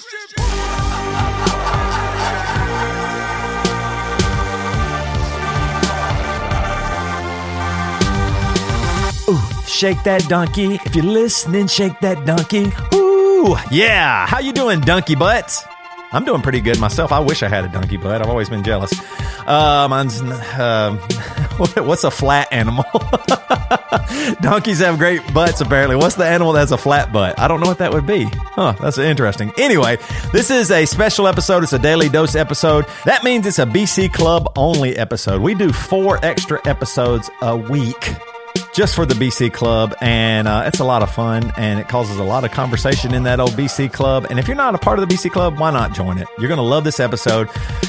Ooh, shake that donkey. If you're listening, shake that donkey. Ooh, yeah. How you doing, donkey butts? I'm doing pretty good myself. I wish I had a donkey butt. I've always been jealous. Uh, mine's, uh, what's a flat animal? Donkeys have great butts, apparently. What's the animal that has a flat butt? I don't know what that would be. Huh, that's interesting. Anyway, this is a special episode. It's a daily dose episode. That means it's a BC Club only episode. We do four extra episodes a week just for the BC Club, and uh, it's a lot of fun, and it causes a lot of conversation in that old BC Club. And if you're not a part of the BC Club, why not join it? You're going to love this episode.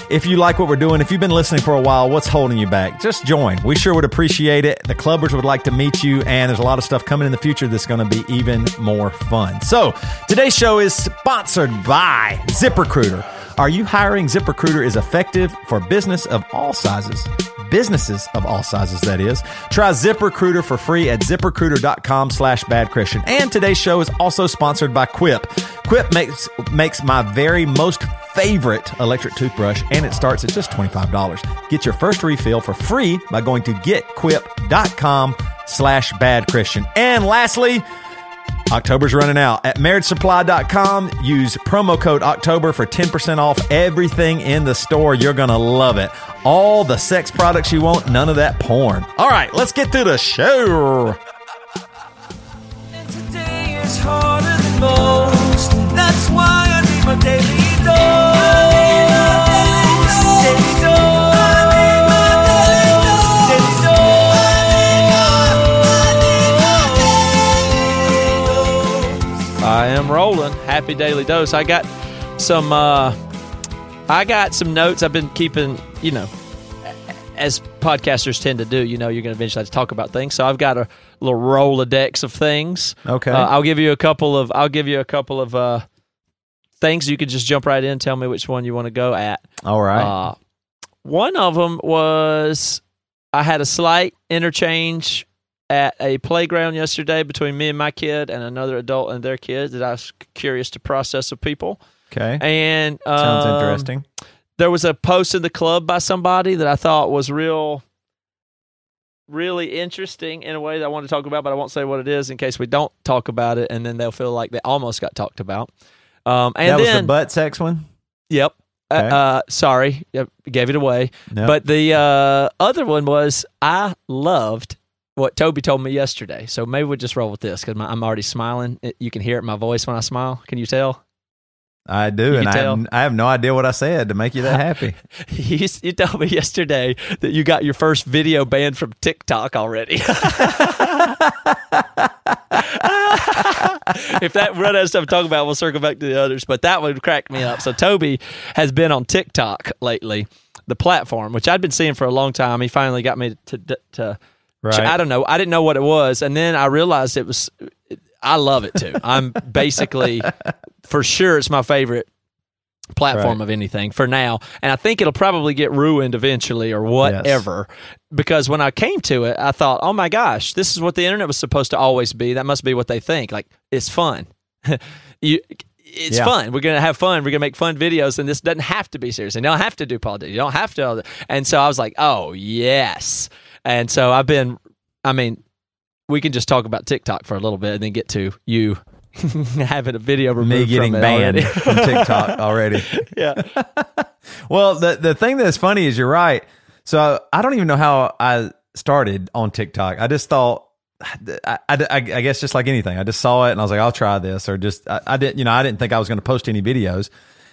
If you like what we're doing, if you've been listening for a while, what's holding you back? Just join. We sure would appreciate it. The clubbers would like to meet you, and there's a lot of stuff coming in the future that's going to be even more fun. So today's show is sponsored by ZipRecruiter. Are you hiring? ZipRecruiter is effective for business of all sizes businesses of all sizes, that is. Try ZipRecruiter for free at ziprecruiter.com slash bad Christian. And today's show is also sponsored by Quip. Quip makes, makes my very most favorite electric toothbrush, and it starts at just $25. Get your first refill for free by going to getquip.com slash bad Christian. And lastly, October's running out. At marriagesupply.com, use promo code October for 10% off everything in the store. You're going to love it. All the sex products you want, none of that porn. All right, let's get to the show. Happy daily dose. I got some. uh I got some notes I've been keeping. You know, as podcasters tend to do. You know, you're going to eventually have to talk about things. So I've got a little rolodex of things. Okay. Uh, I'll give you a couple of. I'll give you a couple of uh things. You could just jump right in. Tell me which one you want to go at. All right. Uh, one of them was I had a slight interchange at a playground yesterday between me and my kid and another adult and their kid that I was curious to process of people. okay. And um, Sounds interesting. There was a post in the club by somebody that I thought was real, really interesting in a way that I want to talk about, but I won't say what it is in case we don't talk about it, and then they'll feel like they almost got talked about. Um, and that was then, the butt sex one? Yep. Okay. Uh, uh, sorry, Yep, gave it away. No. But the uh, other one was I loved what Toby told me yesterday. So maybe we'll just roll with this because I'm already smiling. You can hear it in my voice when I smile. Can you tell? I do, You and I have, I have no idea what I said to make you that happy. You, you told me yesterday that you got your first video banned from TikTok already. if that run out of stuff to talk about, we'll circle back to the others. But that one cracked me up. So Toby has been on TikTok lately, the platform, which I'd been seeing for a long time. He finally got me to to. Right. I don't know. I didn't know what it was, and then I realized it was. I love it too. I'm basically, for sure, it's my favorite platform Right. of anything for now. And I think it'll probably get ruined eventually or whatever. Because when I came to it, I thought, oh my gosh, this is what the internet was supposed to always be. That must be what they think. Like, it's fun. you it's Yeah. fun. We're gonna have fun. We're gonna make fun videos, and this doesn't have to be serious. And you don't have to do politics. You don't have to. And so I was like, oh yes. And so I've been. I mean, we can just talk about TikTok for a little bit, and then get to you having a video removed Me getting from banned already. from TikTok already. yeah. Well, the the thing that's funny is you're right. So I don't even know how I started on TikTok. I just thought, I, I, I guess just like anything, I just saw it and I was like, I'll try this, or just I, I didn't, you know, I didn't think I was going to post any videos,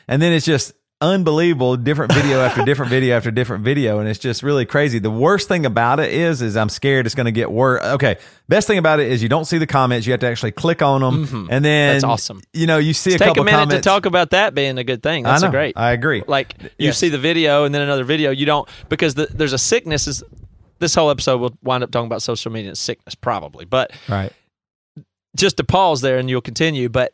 and then it's just unbelievable different video after different video after different video and it's just really crazy the worst thing about it is is i'm scared it's going to get worse okay best thing about it is you don't see the comments you have to actually click on them mm-hmm. and then That's awesome. you know you see a lot of things. Take a minute comments to talk about that being a good thing. That's I a know, great. i agree like you Yes. see the video and then another video you don't because the, there's a sickness is this whole episode will wind up talking about social media and sickness probably but right just to pause there and you'll continue but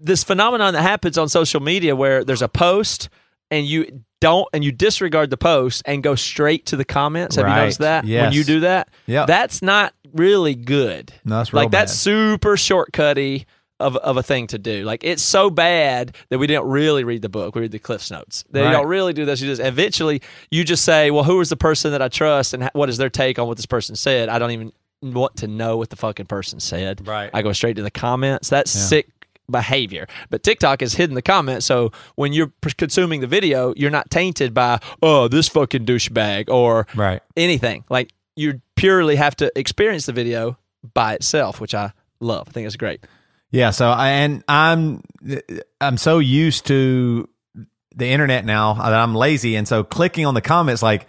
this phenomenon that happens on social media where there's a post and you don't and you disregard the post and go straight to the comments have you noticed that when you do that Yep. that's not really good No, that's like that's super shortcutty of, of a thing to do. Like it's so bad that we didn't really read the book. We read the Cliff's notes. They Right. don't really do this. You just eventually you just say, well, who is the person that I trust and what is their take on what this person said? I don't even want to know what the fucking person said. Right. I go straight to the comments. That's sick behavior. But TikTok has hidden the comments, so when you're consuming the video, you're not tainted by oh this fucking douchebag or right anything. Like you purely have to experience the video by itself, which I love. I think it's great. Yeah, so I, and I'm I'm so used to the internet now that I'm lazy, and so clicking on the comments like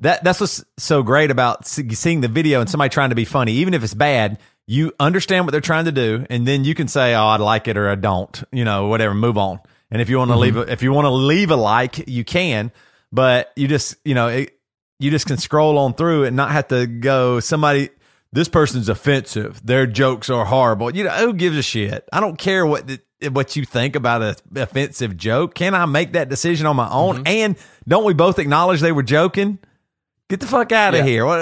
that. That's what's so great about seeing the video and somebody trying to be funny, even if it's bad. You understand what they're trying to do, and then you can say, "Oh, I like it" or "I don't," you know, whatever. Move on. And if you want to mm-hmm. leave, a, if you want to leave a like, you can, but you just, you know, it, you just can scroll on through and not have to go somebody this person's offensive. Their jokes are horrible. You know who gives a shit? I don't care what the, what you think about a offensive joke. Can i make that decision on my own? Mm-hmm. And don't we both acknowledge they were joking get the fuck out of Yeah. here what,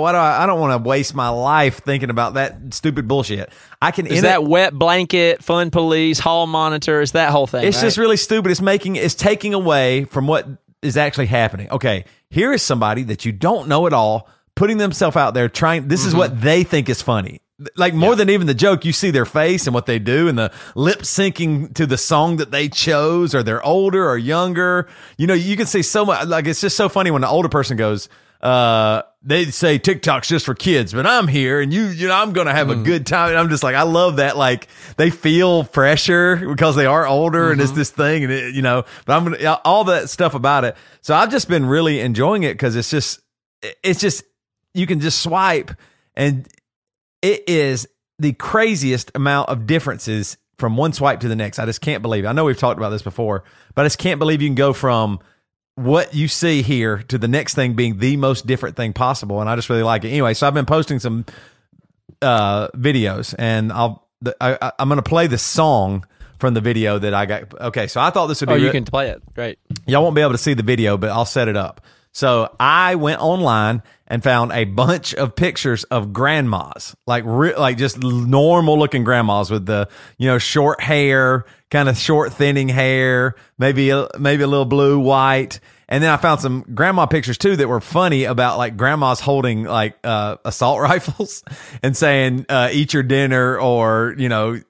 what do i i don't want to waste my life thinking about that stupid bullshit i can Is that it- wet blanket, fun police, hall monitors, that whole thing? it's right? just really stupid. It's making it's taking away from what is actually happening. Okay, here is somebody that you don't know at all putting themselves out there trying this is mm-hmm. what they think is funny. Like more than even the joke, you see their face and what they do and the lip syncing to the song that they chose or they're older or younger. You know, you can see so much like it's just so funny when the older person goes, uh, they say TikTok's just for kids, but I'm here and you, you know, I'm going to have a good time. And I'm just like, I love that. Like they feel pressure because they are older and it's this thing and it, you know, but I'm going to, all that stuff about it. So I've just been really enjoying it because it's just, it's just, you can just swipe and it is the craziest amount of differences from one swipe to the next. I just can't believe it. I know we've talked about this before, but I just can't believe you can go from what you see here to the next thing being the most different thing possible. And I just really like it. Anyway, so I've been posting some uh, videos and I'll, I, I'm going to play the song from the video that I got. Okay. So I thought this would be Oh, you re- can play it. Great. Y'all won't be able to see the video, but I'll set it up. So I went online and found a bunch of pictures of grandmas, like re- like just normal looking grandmas with the you know short hair, kind of short thinning hair, maybe a, maybe a little blue white. And then I found some grandma pictures too that were funny about like grandmas holding like uh, assault rifles and saying uh, "eat your dinner" or you know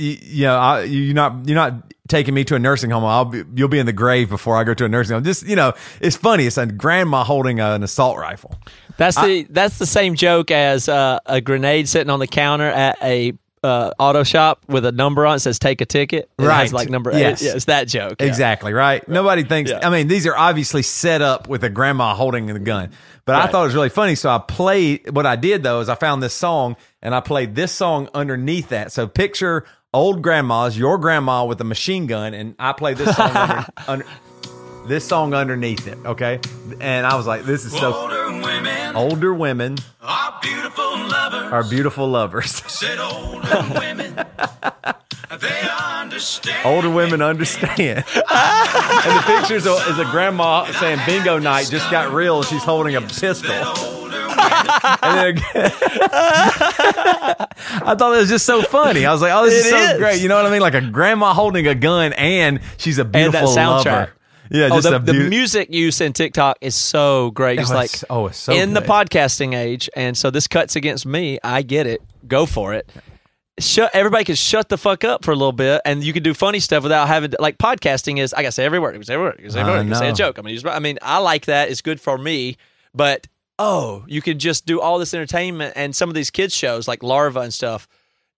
you, you know, I, you're not you're not taking me to a nursing home. I'll be, you'll be in the grave before I go to a nursing home. Just you know, it's funny. It's a grandma holding an assault rifle. That's the that's the same joke as uh, a grenade sitting on the counter at a uh, auto shop with a number on it says "Take a ticket." It Right. has like number. Yes. Yeah, it's that joke. yeah. Exactly right. Nobody thinks. Yeah. I mean, these are obviously set up with a grandma holding the gun. But I thought it was really funny, so I played. What I did though is I found this song and I played this song underneath that. So picture old grandmas, your grandma with a machine gun, and I play this song under, under this song underneath it. Okay, and I was like, this is so. Older women Older women are beautiful lovers. are beautiful lovers. Said older women, they understand. Older women understand. and the picture is a grandma saying bingo night just got real and she's holding a pistol. And then- I thought it was just so funny. I was like, oh, this is It so great. You know what I mean? Like a grandma holding a gun and she's a And beautiful that soundtrack. lover. Yeah, Oh, just the, a the music use in TikTok is so great. Oh, it's Oh, like it's- oh, it's so in the podcasting age, and so this cuts against me. I get it. Go for it. Shut. Everybody can shut the fuck up for a little bit, and you can do funny stuff without having to. Like podcasting is, I gotta say every word. Every word. Every word. I can say a joke. I mean, use, I mean, I like that. It's good for me, but oh, you can just do all this entertainment and some of these kids shows like Larva and stuff.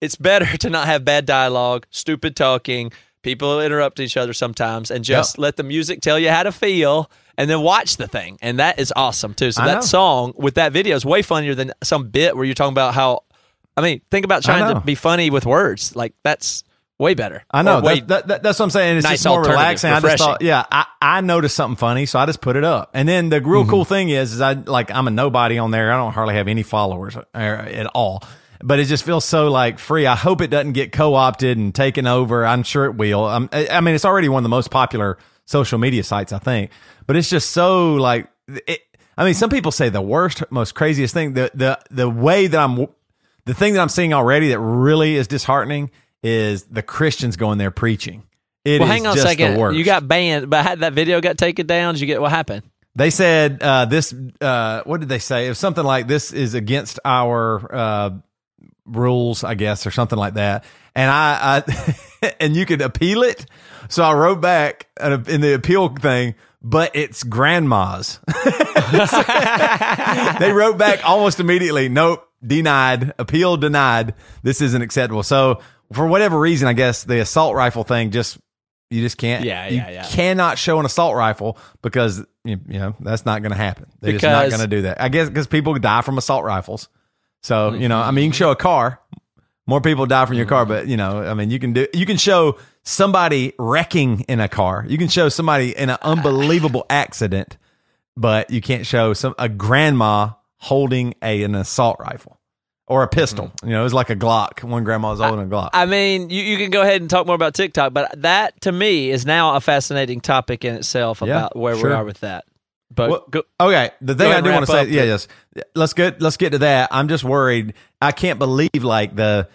It's better to not have bad dialogue, stupid talking, people interrupt each other sometimes, and just let the music tell you how to feel, and then watch the thing, and that is awesome too. So I that know. song with that video is way funnier than some bit where you're talking about how. I mean, think about trying to be funny with words. Like that's way better. I know. That's, that, that, that's what I'm saying. It's nice just more relaxing. I just thought, yeah, I, I noticed something funny, so I just put it up. And then the Mm-hmm. real cool thing is, is I like I'm a nobody on there. I don't hardly have any followers uh, at all. But it just feels so like free. I hope it doesn't get co-opted and taken over. I'm sure it will. Um, I, mean, it's already one of the most popular social media sites, I think. But it's just so like it. I mean, some people say the worst, most craziest thing. The the the way that I'm the thing that I'm seeing already that really is disheartening is the Christians going there preaching. It well, is hang on a just second. The worst. You got banned, but had that video got taken down. Did you get what happened? They said uh, this. Uh, what did they say? It was something like this is against our uh, rules, I guess, or something like that. And I, I and you could appeal it. So I wrote back in the appeal thing, but it's grandma's. they wrote back almost immediately. Nope, denied. Appeal denied. This isn't acceptable. So for whatever reason, I guess the assault rifle thing just you just can't. Yeah, you yeah, yeah. Cannot show an assault rifle because you, you know that's not going to happen. They're just not going to do that. I guess because people die from assault rifles. So you know, I Mm-hmm. mean, you can show a car. More people die from your car, but you know, I mean, you can do. You can show somebody wrecking in a car. You can show somebody in an unbelievable accident, but you can't show some a grandma holding a an assault rifle or a pistol. You know, it was like a Glock. One grandma was holding a Glock. Mm-hmm. I mean, you, you can go ahead and talk more about TikTok, but that to me is now a fascinating topic in itself Yeah, about where sure. we are with that. But Well, go, Okay, the thing I do want to say, yeah, yes, let's get let's get to that. I'm just worried. I can't believe like the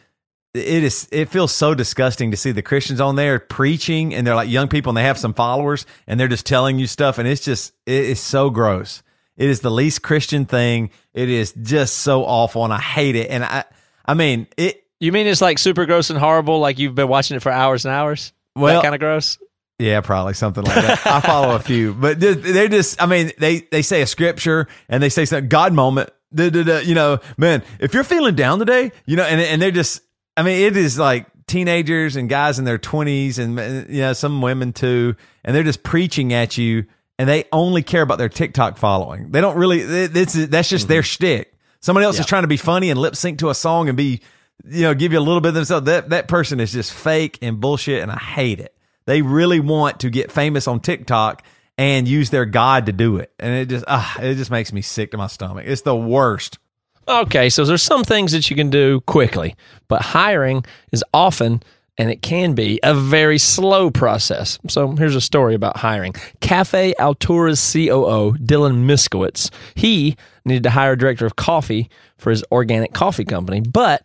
it is. It feels so disgusting to see the Christians on there preaching, and they're like young people, and they have some followers, and they're just telling you stuff, and it's just it is so gross. It is the least Christian thing. It is just so awful, and I hate it. And I, I mean, it. you mean it's like super gross and horrible? Like you've been watching it for hours and hours? Well- kind of gross. Yeah, probably something like that. I follow a few, but they're- just. I mean, they they say a scripture and they say something God moment. Da, da, da, you know, man, if you're feeling down today, you know, and and they're just. I mean, it is like teenagers and guys in their twenties and uh, you know some women too, and they're just preaching at you, and they only care about their TikTok following. They don't really. It's that's just their shtick. Somebody else is trying to be funny and lip sync to a song and be, you know, give you a little bit of themselves. That that person is just fake and bullshit, and I hate it. They really want to get famous on TikTok and use their God to do it, and it just ah, it just makes me sick to my stomach. It's the worst. Okay, so there's some things that you can do quickly, but hiring is often and it can be a very slow process. So here's a story about hiring. Cafe Altura's COO, Dylan Miskowitz, he needed to hire a director of coffee for his organic coffee company, but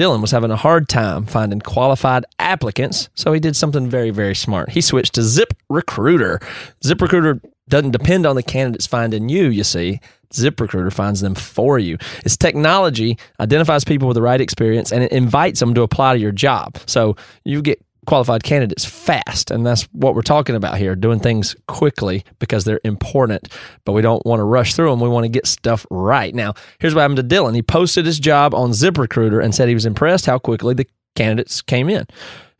Dylan was having a hard time finding qualified applicants, so he did something very, very smart. He switched to Zip Recruiter. Zip Recruiter doesn't depend on the candidates finding you, you see. ZipRecruiter finds them for you. Its technology identifies people with the right experience and it invites them to apply to your job. So you get qualified candidates fast. And that's what we're talking about here doing things quickly because they're important, but we don't want to rush through them. We want to get stuff right. Now, here's what happened to Dylan. He posted his job on ZipRecruiter and said he was impressed how quickly the candidates came in.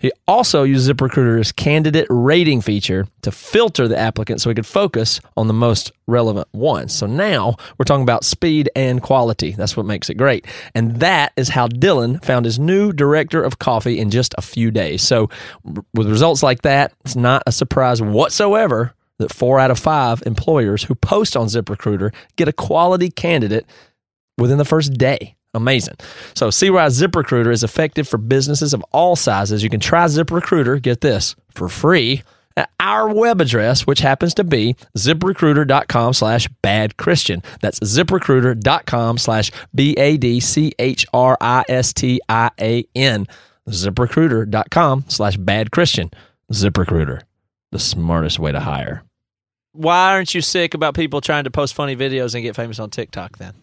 He also used ZipRecruiter's candidate rating feature to filter the applicants so he could focus on the most relevant ones. So now we're talking about speed and quality. That's what makes it great. And that is how Dylan found his new director of coffee in just a few days. So with results like that, it's not a surprise whatsoever that four out of five employers who post on ZipRecruiter get a quality candidate within the first day. Amazing. So, why ZipRecruiter is effective for businesses of all sizes. You can try ZipRecruiter, get this, for free at our web address, which happens to be ziprecruiter.com slash bad Christian. That's ziprecruiter.com slash B A D C H R I S T I A N. ZipRecruiter.com slash bad Christian. ZipRecruiter, the smartest way to hire. Why aren't you sick about people trying to post funny videos and get famous on TikTok then?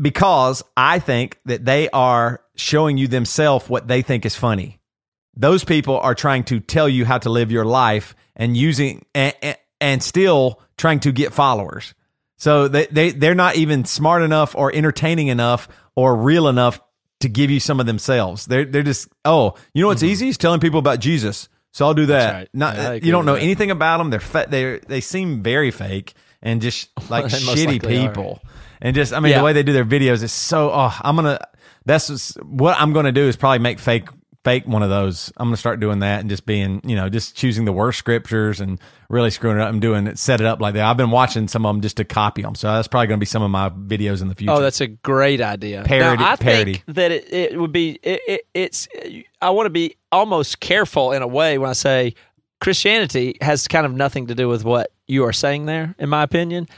Because I think that they are showing you themselves what they think is funny. Those people are trying to tell you how to live your life and using and, and, and still trying to get followers. So they, they they're not even smart enough or entertaining enough or real enough to give you some of themselves. They're they're just oh, you know what's easy is telling people about Jesus. So I'll do that. Mm-hmm. right. Not Yeah, you don't know that. anything about them. They're fa- they they seem very fake and just like shitty people. are. And just I mean Yeah. the way they do their videos is so oh I'm gonna that's what I'm gonna do is probably make fake fake one of those. I'm gonna start doing that and just being you know just choosing the worst scriptures and really screwing it up and doing it set it up like that. I've been watching some of them just to copy them. So that's probably gonna be some of my videos in the future. Oh, that's a great idea. Parody- Now, I parody. think that it, it would be it, it, it's. I want to be almost careful in a way when I say Christianity has kind of nothing to do with what you are saying there. In my opinion,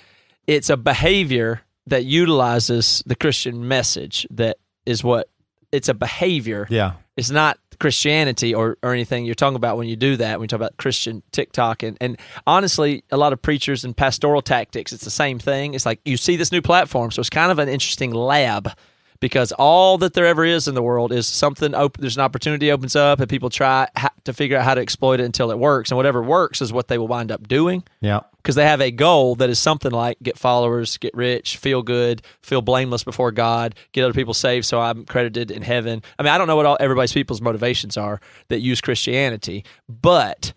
it's a behavior that utilizes the Christian message. That is what it's a behavior. yeah. It's not Christianity or, or anything you're talking about when you do that, when you talk about Christian TikTok. And, and honestly, a lot of preachers and pastoral tactics, it's the same thing. It's like you see this new platform. So it's kind of an interesting lab because all that there ever is in the world is something open. There's an opportunity opens up and people try ha- to figure out how to exploit it until it works. And whatever works is what they will wind up doing Yeah. because they have a goal that is something like get followers, get rich, feel good, feel blameless before God, get other people saved so I'm credited in heaven. I mean, I don't know what all everybody's people's motivations are that use Christianity, but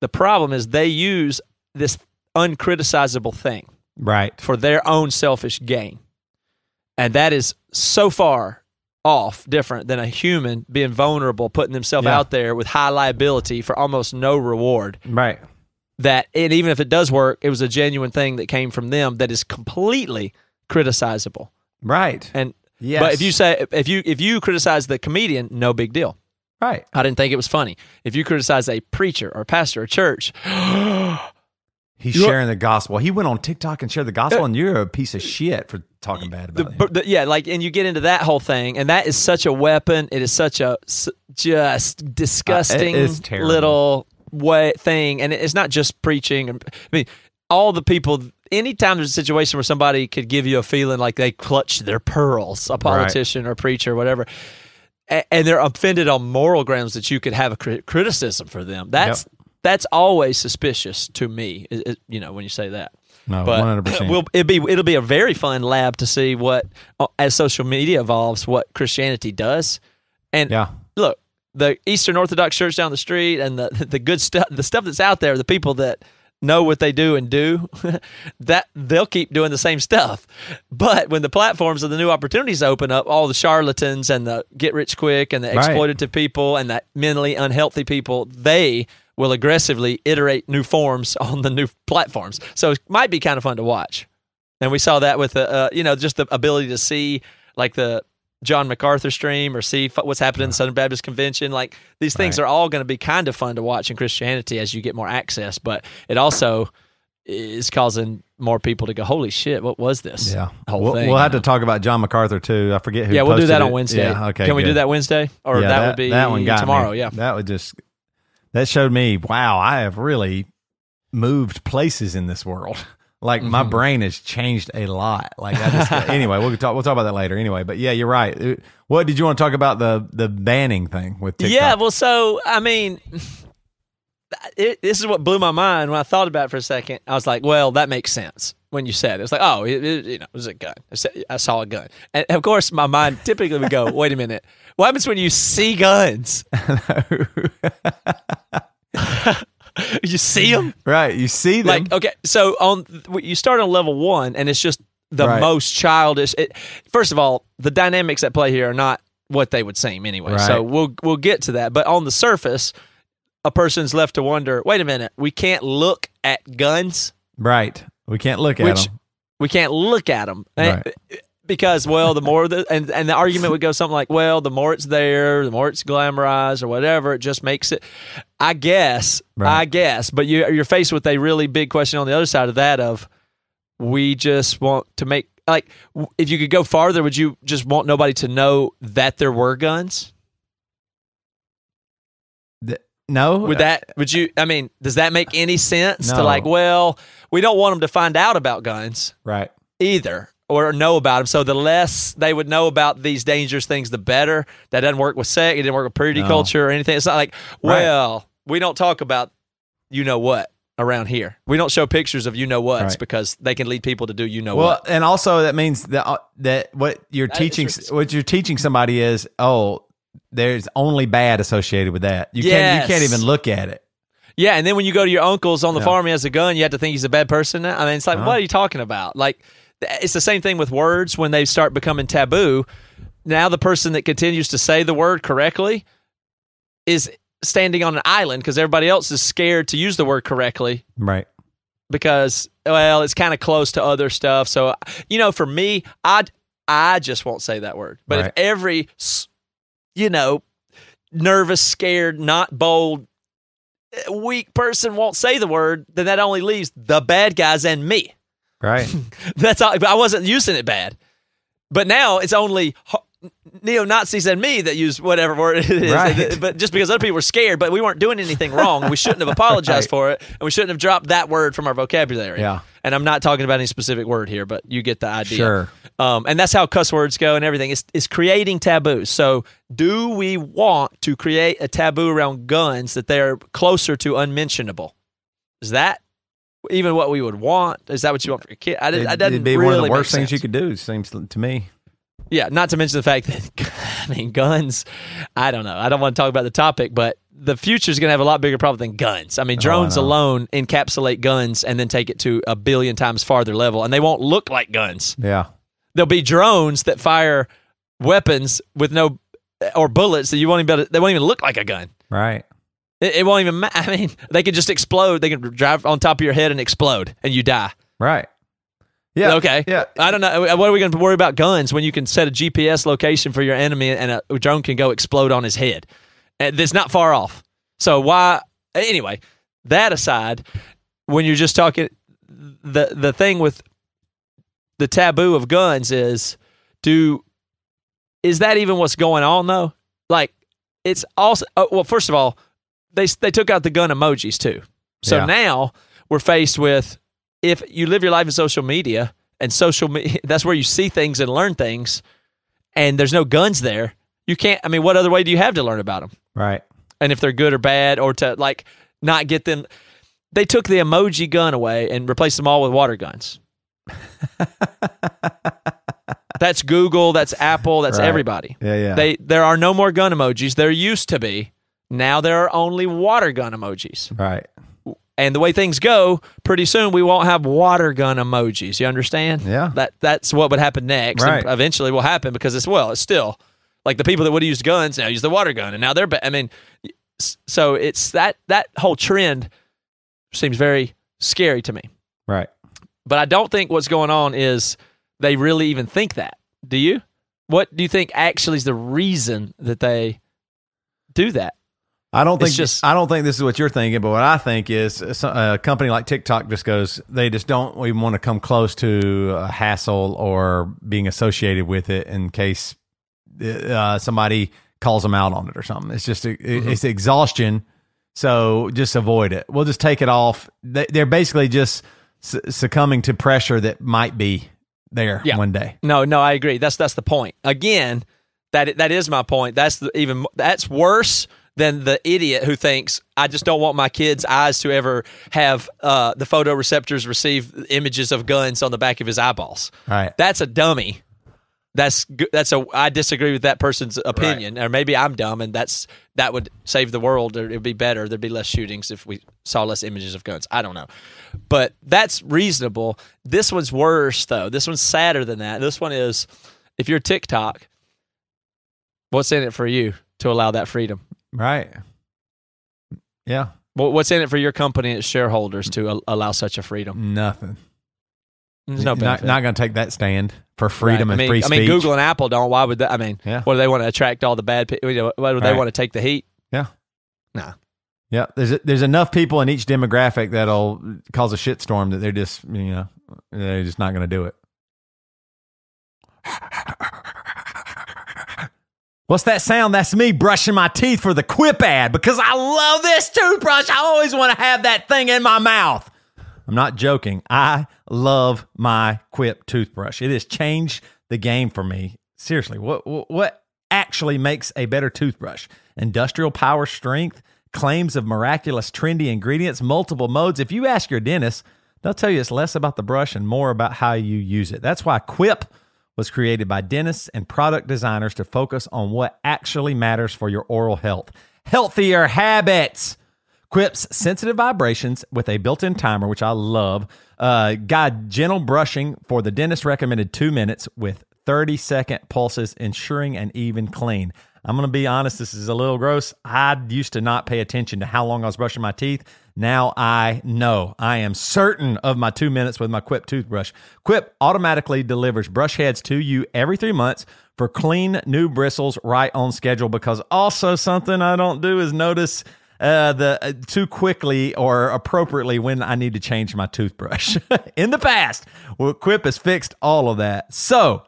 the problem is they use this uncriticizable thing Right. for their own selfish gain. And that is so far off different than a human being vulnerable, putting themselves Yeah. out there with high liability for almost no reward Right. that and even if it does work, it was a genuine thing that came from them that is completely criticizable. Right. And yeah. but if you say if you if you criticize the comedian, no big deal. right. I didn't think it was funny. If you criticize a preacher or pastor or church, He's You know- sharing the gospel. He went on TikTok and shared the gospel, and you're a piece of shit for talking bad about the- yeah, like and you get into that whole thing, and that is such a weapon. It is such a s- just disgusting Uh, little way thing, and it's not just preaching. I mean, all the people. Anytime there's a situation where somebody could give you a feeling like they clutched their pearls, a politician or preacher or whatever, and they're offended on moral grounds that you could have a cri- criticism for them. That's that's always suspicious to me. you know when you say that. No, But 100%. we'll it'll be it'll be a very fun lab to see what uh, as social media evolves what Christianity does. And yeah. look, the Eastern Orthodox Church down the street and the the good stuff the stuff that's out there, the people that know what they do and do, that they'll keep doing the same stuff. But when the platforms and the new opportunities open up, all the charlatans and the get rich quick and the Right. exploitative people and the mentally unhealthy people, they will aggressively iterate new forms on the new platforms. So it might be kind of fun to watch. And we saw that with the, uh, you know, just the ability to see like the John MacArthur stream or see f- what's happening in the Southern Baptist Convention. Like these things Right. are all going to be kind of fun to watch in Christianity as you get more access, but it also is causing more people to go, holy shit, what was this? Yeah. whole we'll, thing. we'll have to talk about John MacArthur too. I forget who. yeah, we'll do that on. Wednesday. Yeah, okay. Can we do that Wednesday? Or Yeah, that, would be that one got me. tomorrow. Yeah. That would just that showed me. Wow, I have really moved places in this world. Like my Mm-hmm. brain has changed a lot. Like I just anyway, we'll talk. We'll talk about that later. Anyway, but yeah, you're right. Uh, What did you want to talk about the the banning thing with TikTok? Yeah, well, so I mean, it, this is what blew my mind when I thought about it for a second. I was like, well, that makes sense when you said it. It's like, oh, it, it- you know, it was a gun. I saw a gun, and of course, my mind typically would go, wait a minute, what happens when you see guns? you see them? right. You see them. Like, okay, so on you start on level one, and it's just the Right. most childish. It, first of all, the dynamics at play here are not what they would seem anyway. So we'll we'll get to that. But on the surface, a person's left to wonder. Wait a minute, we can't look at guns. right. We can't look at them. we can't look at them. Eh, right. Because well, the more the and, and the argument would go something like, well, the more it's there, the more it's glamorized or whatever, it just makes it. I guess, Right. I guess, but you you're faced with a really big question on the other side of that of, we just want to make like if you could go farther, would you just want nobody to know that there were guns? Th- no. Would that would you? I mean, does that make any sense to like? Well, we don't want them to find out about guns. right. either or know about them. So the less they would know about these dangerous things, the better. That doesn't work with sex. It didn't work with purity No. culture or anything. It's not like, Right. well, we don't talk about you know what. around here. We don't show pictures of you know what's Right. because they can lead people to do you know Well, what. and also that means that uh, that what you're That teaching what you're teaching somebody is oh there's only bad associated with that. You can't you can't even look at it. Yeah, and then when you go to your uncle's on the Yeah. farm, he has a gun. You have to think he's a bad person. Now? I mean, it's like, Uh-huh. what are you talking about? Like, it's the same thing with words when they start becoming taboo. Now, the person that continues to say the word correctly is standing on an island because everybody else is scared to use the word correctly Right. because well it's kind of close to other stuff so you know for me i i just won't say that word but Right. if every you know nervous scared not bold weak person won't say the word then that only leaves the bad guys and me Right. that's all but i wasn't using it bad but now it's only ho- neo-nazis and me that use whatever word it is Right. but just because other people were scared but we weren't doing anything wrong we shouldn't have apologized Right. for it and we shouldn't have dropped that word from our vocabulary Yeah. and i'm not talking about any specific word here but you get the idea Sure. um, and that's how cuss words go and everything is is creating taboos so do we want to create a taboo around guns that they're closer to unmentionable is that even what we would want is that what you want for your kid I, did, It, I doesn't would be really one of the worst things you could do. Seems to me. Yeah, not to mention the fact that I mean guns. I don't know. I don't want to talk about the topic, but the future is going to have a lot bigger problem than guns. I mean, Oh, I drones alone encapsulate guns and then take it to a billion times farther level, and they won't look like guns. Yeah. There'll be drones that fire weapons with no or bullets that you won't even be able to, they won't even look like a gun. Right. It, it won't even. Ma- I mean, they can just explode. They can drive on top of your head and explode, and you die. Right. Yeah. Okay. Yeah. I don't know. Uh, what are we going to worry about guns when you can set a GPS location for your enemy and a drone can go explode on his head? Uh, that's not far off. So why? Anyway, that aside, when you're just talking, the the thing with the taboo of guns is, do is that even what's going on though? Like, it's also oh, well. First of all, they they took out the gun emojis too. So Yeah. now we're faced with if you live your life in social media and social me- that's where you see things and learn things and there's no guns there you can't i mean what other way do you have to learn about them Right. and if they're good or bad or to like not get them they took the emoji gun away and replaced them all with water guns that's google that's apple that's Right. everybody Yeah. Yeah. they there are no more gun emojis there used to be now there are only water gun emojis right. And the way things go, pretty soon we won't have water gun emojis. You understand? Yeah. That that's what would happen next. Right. And eventually will happen because it's well, it's still like the people that would have used guns now use the water gun, and now they're. Ba- I mean, so it's that that whole trend seems very scary to me. Right. But I don't think what's going on is they really even think that. Do you? What do you think actually is the reason that they do that? I don't think It's just- I don't think this is what you're thinking, but what I think is uh, a company like TikTok just goes. They just don't even want to come close to a hassle or being associated with it in case uh, somebody calls them out on it or something. It's just it- Mm-hmm. it's exhaustion. So just avoid it. We'll just take it off. They, they're basically just succumbing to pressure that might be there Yeah. one day. No, no, I agree. That's that's the point. Again, that that is my point. That's the, even that's worse than the idiot who thinks I just don't want my kids' eyes to ever have uh, the photoreceptors receive images of guns on the back of his eyeballs. Right. That's a dummy. That's that's a I disagree with that person's opinion, or maybe I'm dumb, and that's that would save the world, or it'd be better. There'd be less shootings if we saw less images of guns. I don't know, but that's reasonable. This one's worse though. This one's sadder than that. This one is if you're TikTok, what's in it for you to allow that freedom? Right. Yeah. What- What's in it for your company and its shareholders to al- allow such a freedom? Nothing. There's no not benefit. not going to take that stand for freedom Right. and I mean, free I mean, Google and Apple don't. Why would that? I mean, Yeah. what do they want to attract all the bad people? Why do they Right. want to take the heat? Yeah. Nah. Yeah, there's there's enough people in each demographic that'll cause a shitstorm that they're just you know they're just not going to do it. What's that sound? That's me brushing my teeth for the Quip ad because I love this toothbrush. I always want to have that thing in my mouth. I'm not joking. I love my Quip toothbrush. It has changed the game for me. Seriously, what what, actually makes a better toothbrush? Industrial power strength, claims of miraculous, trendy ingredients, multiple modes. If you ask your dentist, they'll tell you it's less about the brush and more about how you use it. That's why Quip was created by dentists and product designers to focus on what actually matters for your oral health. Healthier habits. Quip's sensitive vibrations with a built in timer, which I love, uh, guide gentle brushing for the dentist recommended two minutes with 30 second pulses, ensuring an even clean. I'm going to be honest, this is a little gross. I used to not pay attention to how long I was brushing my teeth. Now I know. I am certain of my two minutes with my Quip toothbrush. Quip automatically delivers brush heads to you every three months for clean new bristles right on schedule because also something I don't do is notice uh, the uh, too quickly or appropriately when I need to change my toothbrush. In the past, well, Quip has fixed all of that. So,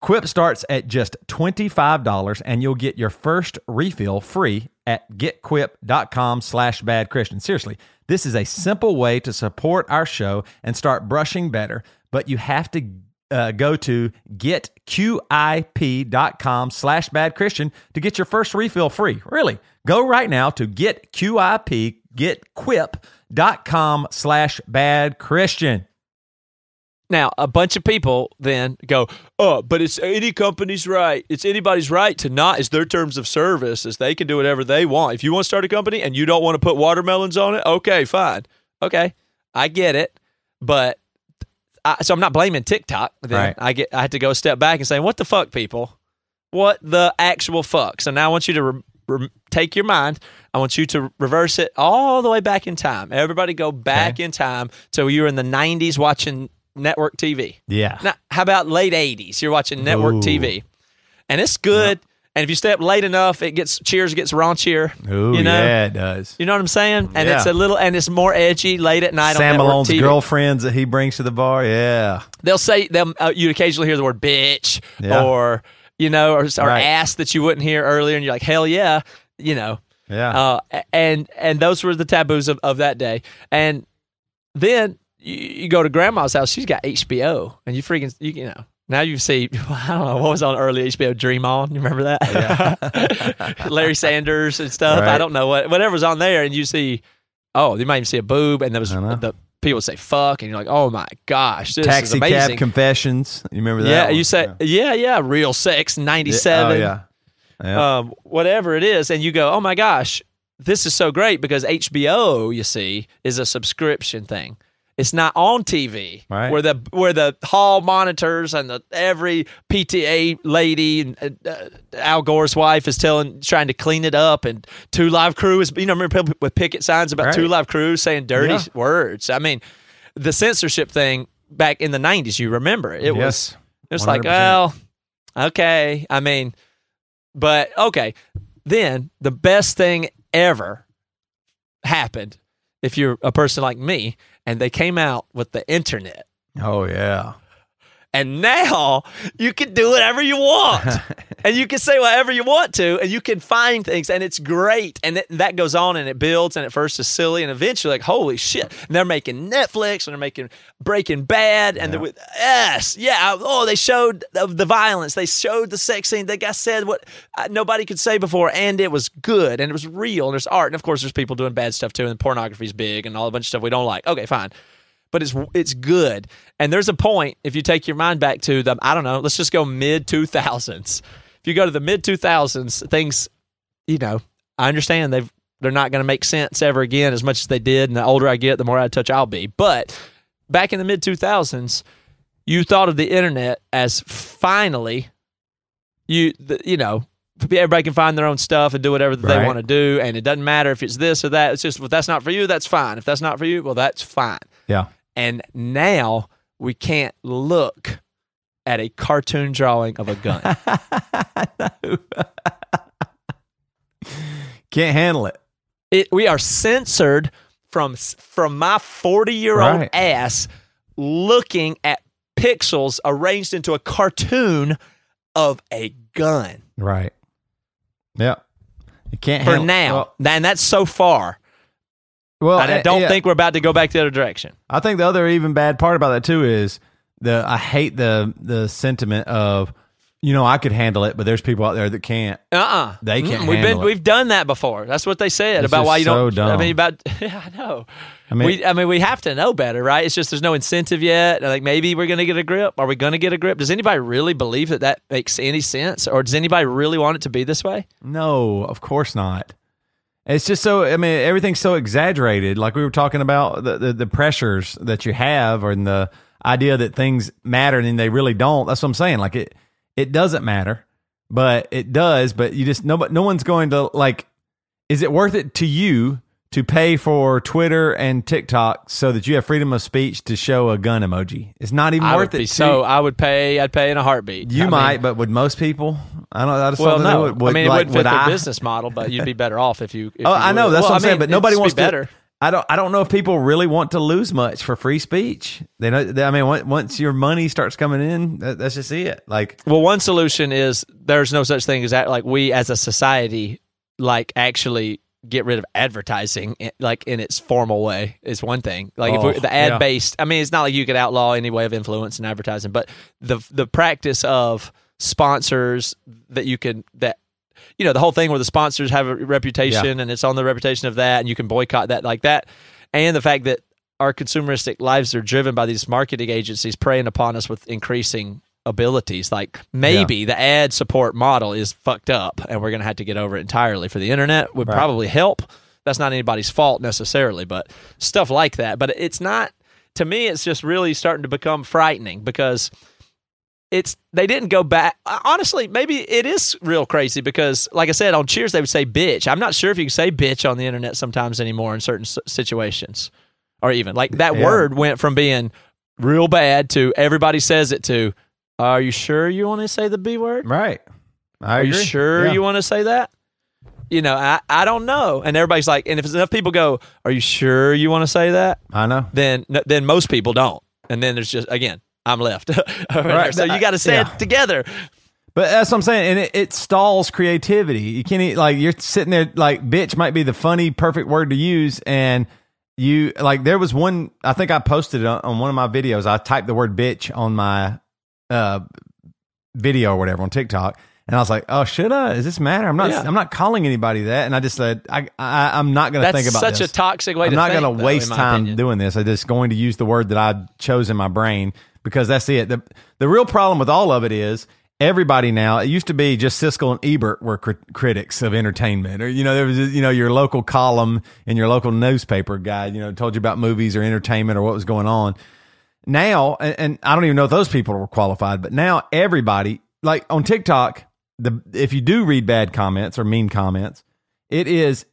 Quip starts at just $25 and you'll get your first refill free at getquip.com slash bad Christian. Seriously, this is a simple way to support our show and start brushing better, but you have to uh, go to getquip.com slash bad Christian to get your first refill free. Really, go right now to getquip, getquip.com slash bad Christian. Now, a bunch of people then go, oh, but it's any company's right. It's anybody's right to not. It's their terms of service. Is they can do whatever they want. If you want to start a company and you don't want to put watermelons on it, okay, fine. Okay, I get it. But I, so I'm not blaming TikTok. Then Right. I get I had to go a step back and say, what the fuck, people? What the actual fuck? So now I want you to re- re- take your mind. I want you to reverse it all the way back in time. Everybody go back Okay. in time. So you were in the 90s watching network TV. Yeah. Now, how about late 80s? You're watching network Ooh. TV. And it's good. And if you stay up late enough, it gets cheers gets raunchier. Ooh, you know? yeah, it does. You know what I'm saying? And it's a little and it's more edgy late at night Sam Malone's TV. girlfriends that he brings to the bar. Yeah. They'll say them uh, you occasionally hear the word bitch Yeah. or you know or, or Right. ass that you wouldn't hear earlier and you're like hell yeah, you know. Yeah. Uh, and and those were the taboos of, of that day. And then you, you go to grandma's house, she's got HBO, and you freaking you, you know. Now you see, I don't know what was on early HBO, Dream On. You remember that? Larry Sanders and stuff. I don't know what whatever's on there, and you see, oh, you might even see a boob, and there was the people say fuck, and you're like, oh my gosh, this is Taxi cab confessions. You remember that? yeah, one? you say, yeah. yeah, real sex, ninety seven Oh, yeah. Yeah. um, whatever it is, and you go, oh my gosh, this is so great because HBO, you see, is a subscription thing. It's not on TV, Right. where the where the hall monitors and the every PTA lady and uh, Al Gore's wife is telling, trying to clean it up, and Two Live Crew is, you know, remember people with picket signs about Right. Two Live Crew saying dirty Yeah. words. I mean, the censorship thing back in the '90s, you remember it? It was yes. it's like, 100%. well, okay. I mean, but okay. Then the best thing ever happened if you're a person like me and they came out with the internet. Oh, yeah. And now you can do whatever you want. and you can say whatever you want to, and you can find things, and it's great. And it, that goes on and it builds, and at first it's silly, and eventually, like, holy shit. And they're making Netflix, and they're making Breaking Bad, and they're with, yes, yeah. Oh, they showed the, the violence, they showed the sex scene. They got said what nobody could say before, and it was good, and it was real, and there's art. And of course, there's people doing bad stuff too, and pornography's big, and all a bunch of stuff we don't like. Okay, fine but it's it's good. And there's a point if you take your mind back to the I don't know, let's just go mid 2000s. If you go to the mid 2000s, things you know, I understand they've they're not going to make sense ever again as much as they did and the older I get, the more out of touch I'll be. But back in the mid 2000s, you thought of the internet as finally you the, you know everybody can find their own stuff and do whatever that they want to do and it doesn't matter if it's this or that it's just if that's not for you that's fine if that's not for you well that's fine Yeah. And now we can't look at a cartoon drawing of a gun. Can't handle it. it, we are censored from from my 40 year old Right. ass looking at pixels arranged into a cartoon of a gun Right. Yeah. You can't for handle now. Well, and that's so far. Well, and I eh, don't yeah. think we're about to go back the other direction. I think the other even bad part about that too is the I hate the the sentiment of you know, I could handle it, but there's people out there that can't. Uh-uh. They can't We've been it. we've done that before. That's what they said It's about why you so don't. I mean, about yeah, I know. I mean- we I mean we have to know better, right? It's just there's no incentive yet. Like maybe we're gonna get a grip. Are we gonna get a grip? Does anybody really believe that that makes any sense, or does anybody really want it to be this way? No, of course not. It's just so. I mean, everything's so exaggerated. Like we were talking about the the, the pressures that you have, and the idea that things matter and they really don't. That's what I'm saying. Like it, it doesn't matter, but it does. But you just no, no one's going to like. Is it worth it to you to pay for Twitter and TikTok so that you have freedom of speech to show a gun emoji? It's not even I worth it. be so. I would pay. I'd pay in a heartbeat. you I mean, might, but would most people? I don't. I just Well, no. Would, I mean, it like, wouldn't fit would their I? business model, but you'd be better off if you. If Oh, you I know that's Well, what I'm I saying, mean, but nobody wants be better. to. I don't. I don't know if people really want to lose much for free speech. They know. they- I mean, once your money starts coming in, that, that's just it. Like, Well, one solution is there's no such thing as that. Like we as a society, like actually get rid of advertising, like in its formal way, is one thing. Like if Oh, we, the ad based, I mean, it's not like you could outlaw any way of influence in advertising, but the the practice of sponsors that you can that. You know the whole thing where the sponsors have a reputation and it's on the reputation of that, and you can boycott that like that, and the fact that our consumeristic lives are driven by these marketing agencies preying upon us with increasing abilities. Like maybe the ad support model is fucked up and we're going to have to get over it entirely. For the internet would Right. probably help. That's not anybody's fault necessarily, but stuff like that. But it's not to me it's just really starting to become frightening because it's they didn't go back honestly maybe it is real crazy because like i said on cheers they would say bitch i'm not sure if you can say bitch on the internet sometimes anymore in certain s- situations or even like that Yeah. word went from being real bad to everybody says it to are you sure you want to say the b word right? I are you sure Yeah. you want to say that you know I, I don't know and everybody's like and if enough people go are you sure you want to say that I know. then then most people don't and then there's just again i'm left. Right. so you got to say Yeah. it together But that's what I'm saying, and it, it stalls creativity. You can't like you're sitting there like bitch might be the funny perfect word to use, and you like there was one I think I posted it on, on one of my videos. I typed the word bitch on my uh video or whatever on TikTok, and I was like, oh, should I? Does this matter? I'm not. Yeah. I'm not calling anybody that, and I just said I, I I'm not going to think about such this. a toxic way I'm to not going to waste time opinion. doing this. I'm just going to use the word that I chose in my brain because that's it. The the real problem with all of it is everybody now. It used to be just Siskel and Ebert were cri- critics of entertainment, or you know there was you know your local column in your local newspaper guy you know told you about movies or entertainment or what was going on. Now, and, I don't even know if those people were qualified, but now everybody like on TikTok, the if you do read bad comments or mean comments, it is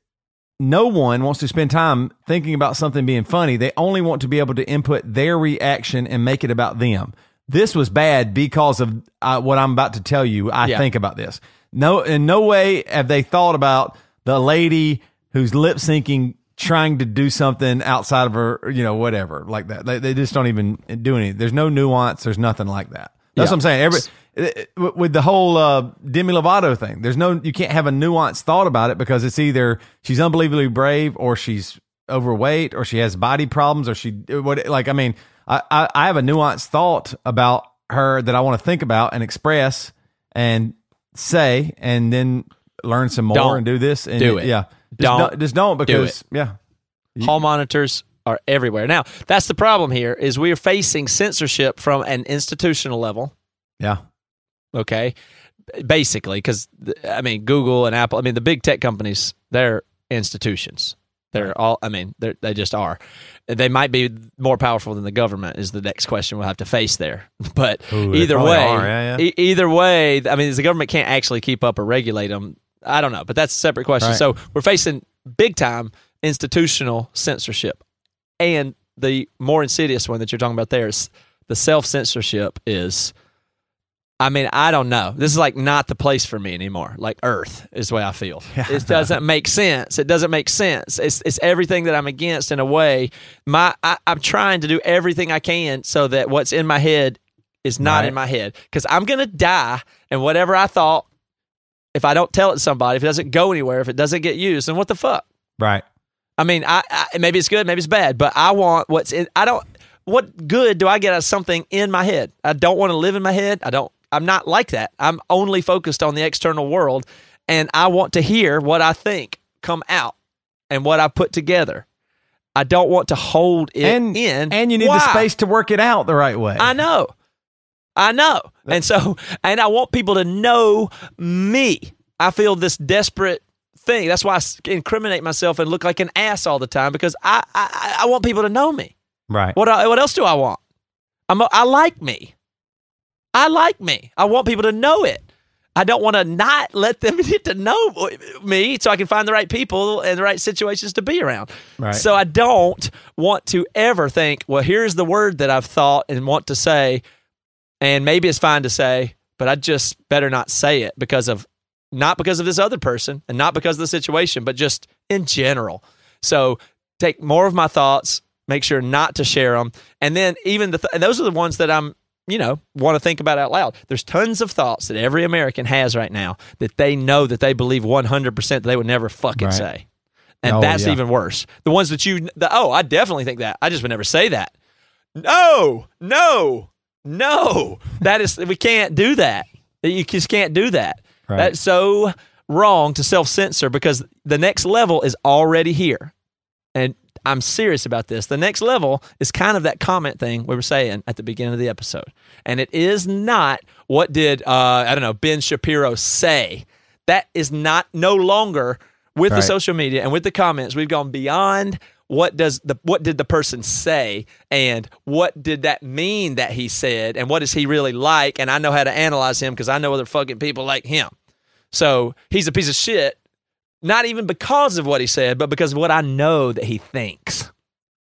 no one wants to spend time thinking about something being funny. They only want to be able to input their reaction and make it about them. This was bad because of uh, what I'm about to tell you. I Yeah. think about this. No, in no way have they thought about the lady who's lip syncing, trying to do something outside of her, you know, whatever like that. They, they just don't even do anything. There's no nuance. There's nothing like that. That's what I'm saying. Every uh, with the whole uh, Demi Lovato thing, there's no you can't have a nuanced thought about it because it's either she's unbelievably brave or she's overweight or she has body problems or she what like I mean I I, I have a nuanced thought about her that I want to think about and express and say and then learn some more Don't and do this and do it. yeah just Don't just don't do because yeah. Hall monitors are everywhere. Now that's the problem here is we are facing censorship from an institutional level. Yeah. Okay? Basically because i mean google and apple i mean the big tech companies they're institutions. They're all i mean they they just are. They might be more powerful than the government is the next question we'll have to face there. But Ooh, either way yeah, yeah. e- either way i mean the government can't actually keep up or regulate them i don't know but that's a separate question Right. so we're facing big time institutional censorship and the more insidious one that you're talking about there is the self censorship is I mean, I don't know. This is like not the place for me anymore. Like Earth is the way I feel. Yeah. It doesn't make sense. It doesn't make sense. It's it's everything that I'm against in a way. My I, I'm trying to do everything I can so that what's in my head is not Right. in my head because I'm gonna die and whatever I thought, if I don't tell it to somebody, if it doesn't go anywhere, if it doesn't get used, then what the fuck? right I mean, I, I maybe it's good, maybe it's bad, but I want what's in. I don't. What good do I get out of something in my head? I don't want to live in my head. I don't. I'm not like that. I'm only focused on the external world, and I want to hear what I think come out and what I put together. I don't want to hold it and in. and you need Why? the space to work it out the right way. I know. I know. And so, and I want people to know me. I feel this desperate thing. That's why I incriminate myself and look like an ass all the time because I, I, I want people to know me. right. What, uh, what else do I want? I'm a, I like me. I like me. I want people to know it. I don't want to not let them get to know me so I can find the right people and the right situations to be around. Right. So I don't want to ever think, well, here's the word that I've thought and want to say, and maybe it's fine to say, but I just better not say it because of not because of this other person and not because of the situation, but just in general. So take more of my thoughts, make sure not to share them, and then even the th- and those are the ones that I'm you know want to think about out loud. There's tons of thoughts that every American has right now that they know that they believe 100% that they would never fucking Right. say. And Oh, that's yeah. even worse. The ones that you, the, oh, I definitely think that. I just would never say that. No, no, no. That is, we can't do that. You just can't do that. Right. That's so wrong to self censor because the next level is already here. And I'm serious about this. The next level is kind of that comment thing we were saying at the beginning of the episode. And it is not what did, uh, I don't know, Ben Shapiro say. That is not no longer with the social media and with the comments. We've gone beyond what does the what did the person say and what did that mean that he said and what is he really like and I know how to analyze him because I know other fucking people like him. So he's a piece of shit, not even because of what he said, but because of what I know that he thinks.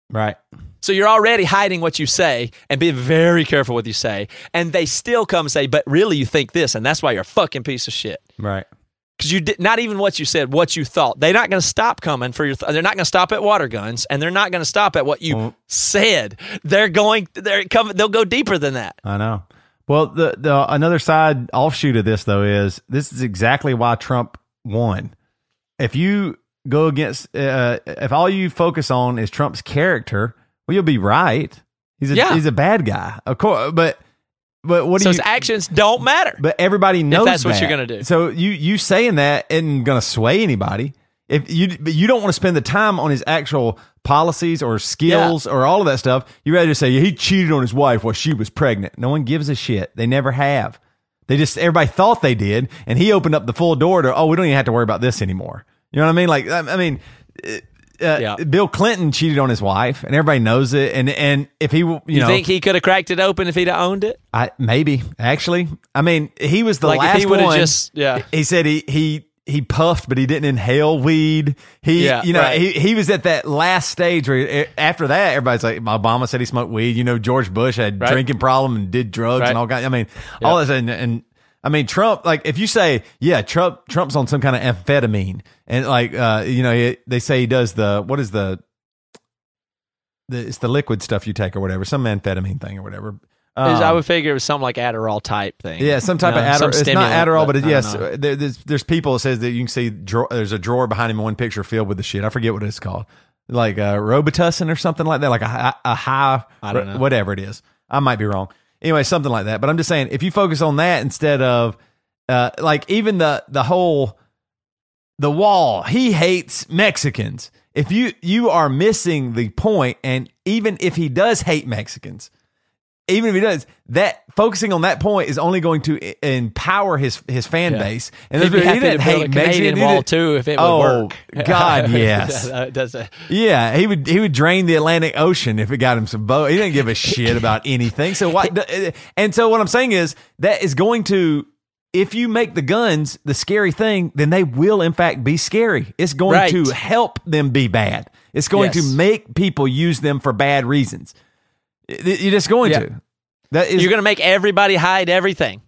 Right. So you're already hiding what you say and being very careful what you say. And they still come and say, but really you think this, and that's why you're a fucking piece of shit. Right. Because you did not even what you said, what you thought. They're not going to stop coming for your. Th- they're not going to stop at water guns, and they're not going to stop at what you Well- said. They're going. They're coming. They'll go deeper than that. I know. Well, the the another side offshoot of this though is this is exactly why Trump won. If you go against, uh, if all you focus on is Trump's character, well, you'll be right. He's a Yeah. he's a bad guy, of course. But but what do so you? his actions don't matter. But everybody knows that's what that. you're gonna do. So you you saying that isn't gonna sway anybody. If you but you don't want to spend the time on his actual policies or skills or all of that stuff, you rather just say he cheated on his wife while she was pregnant. No one gives a shit. They never have. They just everybody thought they did, and he opened up the full door to oh we don't even have to worry about this anymore. You know what I mean? Like I I mean. uh, Uh, Yeah. Bill Clinton cheated on his wife, and everybody knows it. And and if he, you, you know, think he could have cracked it open if he'd have owned it? I maybe actually. I mean, he was the Like, last one. just- yeah. He said he he he puffed, but he didn't inhale weed. He, Yeah, you know, right. he he was at that last stage where eh, after that, everybody's like, Obama said he smoked weed. You know, George Bush had Right. drinking problem and did drugs Right. and all kind. I mean, all this and and. I mean, Trump, like, if you say, yeah, Trump, Trump's on some kind of amphetamine, and like, uh, you know, he, they say he does the, what is the, the, it's the liquid stuff you take or whatever, some amphetamine thing or whatever. Is- I Um, would figure it was something like Adderall type thing. yeah, some type You of know, some Adderall. It's not Adderall, but, I it, yes, there, there's there's people that says that you can see drawer, there's a drawer behind him in one picture filled with the shit. I forget what it's called, like uh, Robitussin or something like that, like a, a high, I don't know. whatever it is. I might be wrong. Anyway, something like that. But I'm just saying, if you focus on that instead of uh, like even the the whole the wall, he hates Mexicans. If you you are missing the point, and even if he does hate Mexicans, even if he does that focusing on that point is only going to empower his his fan Yeah. base and He'd be people- happy to didn't build a hate Canadian he wall didn't- too if it would oh, work. God, yes. Does uh, it. Uh, yeah, he would he would drain the Atlantic Ocean if it got him some boat. He didn't give a shit about anything. So why? Uh, and so what I'm saying is that is going to if you make the guns the scary thing, then they will in fact be scary. It's going Right. to help them be bad. It's going Yes. to make people use them for bad reasons. It- You're just going Yeah. to. That is You're going to make everybody hide everything.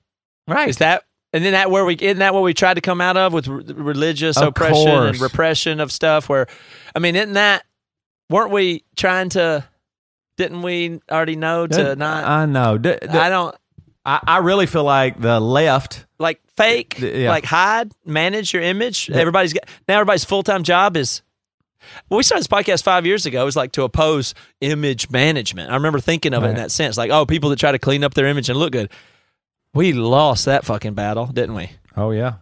right. Is that and then that where we isn't that what we tried to come out of with re- religious Of oppression and repression of stuff? Where, I mean, isn't that weren't we trying to? Didn't we already know to not? I know. D- d- I don't I, I really feel like the left. like fake, The- yeah. like hide, manage your image. Everybody's got now. Everybody's full time job is. When we started this podcast five years ago, it was like to oppose image management. I remember thinking of it in that sense, like, oh, people that try to clean up their image and look good. We lost that fucking battle, didn't we? Oh yeah,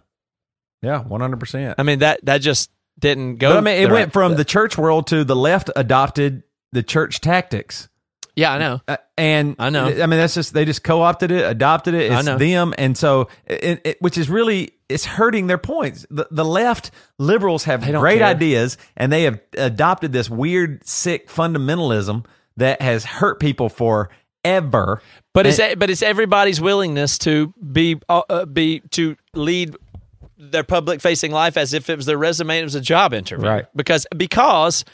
yeah, one hundred percent. I mean that that just didn't go. But I mean, it went right- from the church world to the left adopted the church tactics. yeah, I know. Uh, and I know. I mean, that's just they just co-opted it, adopted it. It's them, and so it, it, which is really it's hurting their points. The, the left liberals have great care. ideas, and they have adopted this weird, sick fundamentalism that has hurt people forever. But it's but it's everybody's willingness to be uh, uh, be to lead their public facing life as if it was their resume and it was a job interview. Right. Because because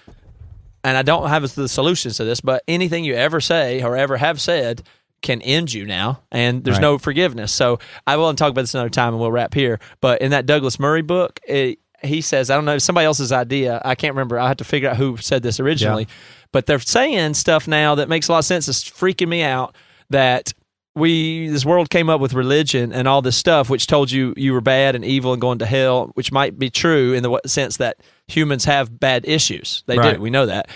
and I don't have the solutions to this, but anything you ever say or ever have said can end you now, and there's Right. no forgiveness. So I will talk about this another time, and we'll wrap here. But in that Douglas Murray book, it, he says, I don't know, somebody else's idea. I can't remember. I have to figure out who said this originally. But they're saying stuff now that makes a lot of sense. It's freaking me out that we this world came up with religion and all this stuff which told you you were bad and evil and going to hell which might be true in the sense that humans have bad issues they Right. do we know that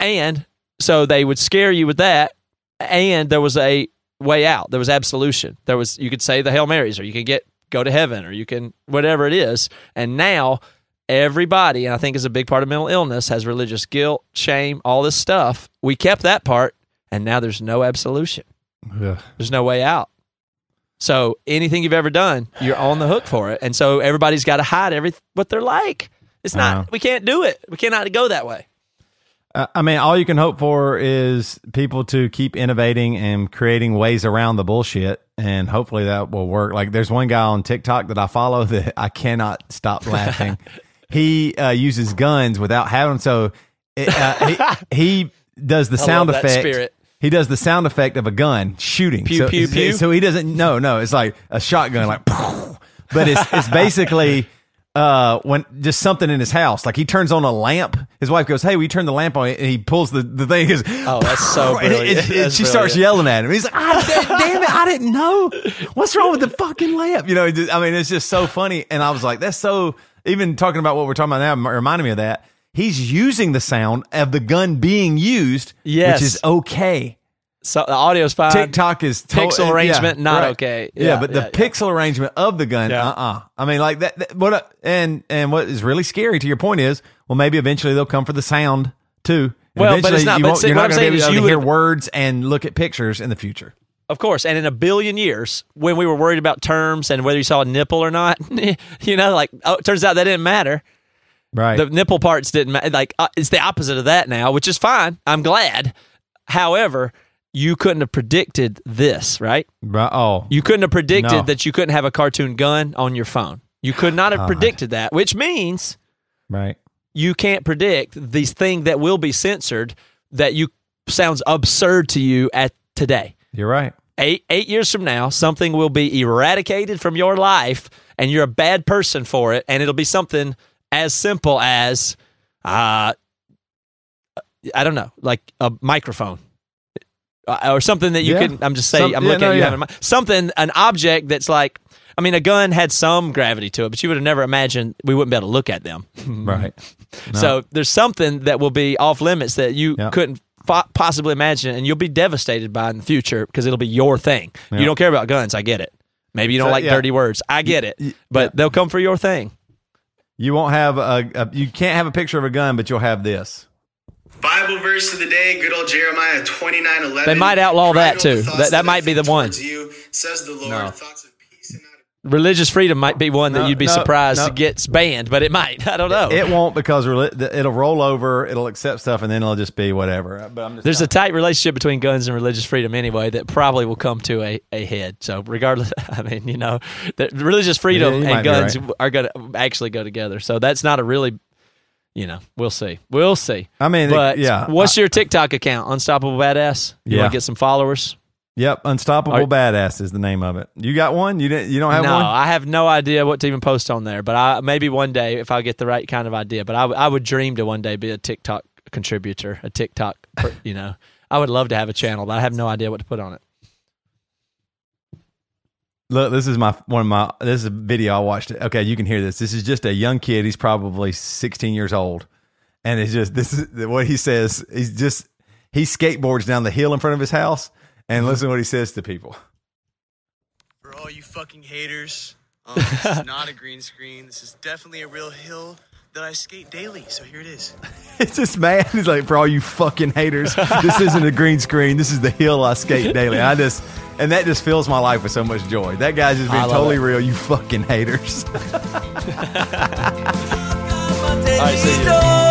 and so they would scare you with that and there was a way out there was absolution there was you could say the hail marys or you can get go to heaven or you can whatever it is and now everybody and i think is a big part of mental illness has religious guilt shame all this stuff we kept that part and now there's no absolution there's no way out. So anything you've ever done, you're on the hook for it. And so everybody's got to hide every what they're like. It's not. Uh-huh. We can't do it. We cannot go that way. Uh, I mean, all you can hope for is people to keep innovating and creating ways around the bullshit, and hopefully that will work. Like, there's one guy on TikTok that I follow that I cannot stop laughing. he uh, uses guns without having so. It, uh, he, he does the I sound effect. spirit. He does the sound effect of a gun shooting. Pew, so, pew, pew? So he doesn't. No, no. It's like a shotgun, like. But it's it's basically uh when just something in his house. Like he turns on a lamp. His wife goes, "Hey, we turn the lamp on?" And he pulls the the thing. Goes, Oh, that's so and brilliant. it- it- That's she starts yelling at him. He's like, ah, "Damn it! I didn't know. What's wrong with the fucking lamp?" You know. just- I mean, it's just so funny. And I was like, "That's so." Even talking about what we're talking about now reminded me of that. He's using the sound of the gun being used, Yes. which is okay. So the audio's fine. TikTok is to- Pixel yeah, arrangement, not right. okay. Yeah, Yeah, but the yeah, yeah. pixel arrangement of the gun, Yeah. uh, uh I mean, like that. that what? uh, And and what is really scary to your point is, well, maybe eventually they'll come for the sound too. And Well, but it's not- You but see, you're what not I'm going to saying be is able you to hear would- words and look at pictures in the future. Of course, and in a billion years, when we were worried about terms and whether you saw a nipple or not, you know, like oh, it turns out that didn't matter. Right. The nipple parts didn't matter. Like uh, it's the opposite of that now, which is fine. I'm glad. However, you couldn't have predicted this, right? right. Oh, You couldn't have predicted No. that you couldn't have a cartoon gun on your phone. You could not have God. predicted that, which means right. you can't predict these thing that will be censored that you sounds absurd to you at today. You're right. Eight eight years from now, something will be eradicated from your life, and you're a bad person for it, and it'll be something as simple as, uh, I don't know, like a microphone. Uh, or something that you Yeah. can. I'm just saying. Some- I'm yeah, looking no, at you yeah. having something, an object that's like. I mean, a gun had some gravity to it, but you would have never imagined we wouldn't be able to look at them. Right. No. So there's something that will be off limits that you Yeah. couldn't fo- possibly imagine, and you'll be devastated by in the future because it'll be your thing. Yeah. You don't care about guns, I get it. Maybe you don't So, like yeah. dirty words, I get it. y- but yeah. they'll come for your thing. You won't have a, a. You can't have a picture of a gun, but you'll have this. Bible verse of the day, good old Jeremiah twenty nine eleven. They might outlaw that, too. That- that might be the one. You, says the Lord, No. thoughts of peace and not of Religious freedom might be one that you'd be no, surprised no. gets banned, but it might. I don't know. It won't because it'll roll over. It'll accept stuff, and then it'll just be whatever. But I'm just. There's a tight relationship between guns and religious freedom anyway that probably will come to a, a head. So regardless, I mean, you know, the religious freedom Yeah, and guns right. are going to actually go together. So that's not a really, you know, we'll see. We'll see. I mean, it- but yeah. what's your TikTok account? Unstoppable Badass. You Yeah. want to get some followers? Yep, unstoppable Are- badass is the name of it. You got one? You didn't? You don't have no, one? I have no idea what to even post on there. But I maybe one day if I get the right kind of idea. But I, I would dream to one day be a TikTok contributor, a TikTok. you know, I would love to have a channel, but I have no idea what to put on it. Look, this is my one of my. This is a video I watched. Okay, you can hear this. This is just a young kid. He's probably 16 years old, and it's just this is what he says. He's just he skateboards down the hill in front of his house, and listen to what he says to people. For all you fucking haters. Um, this is not a green screen. This is definitely a real hill that I skate daily. So here it is. It's this man. He's like, for all you fucking haters, this isn't a green screen. This is the hill I skate daily. I just, and that just fills my life with so much joy. That guy's just I being totally it. real. You fucking haters. All right, see you. Door.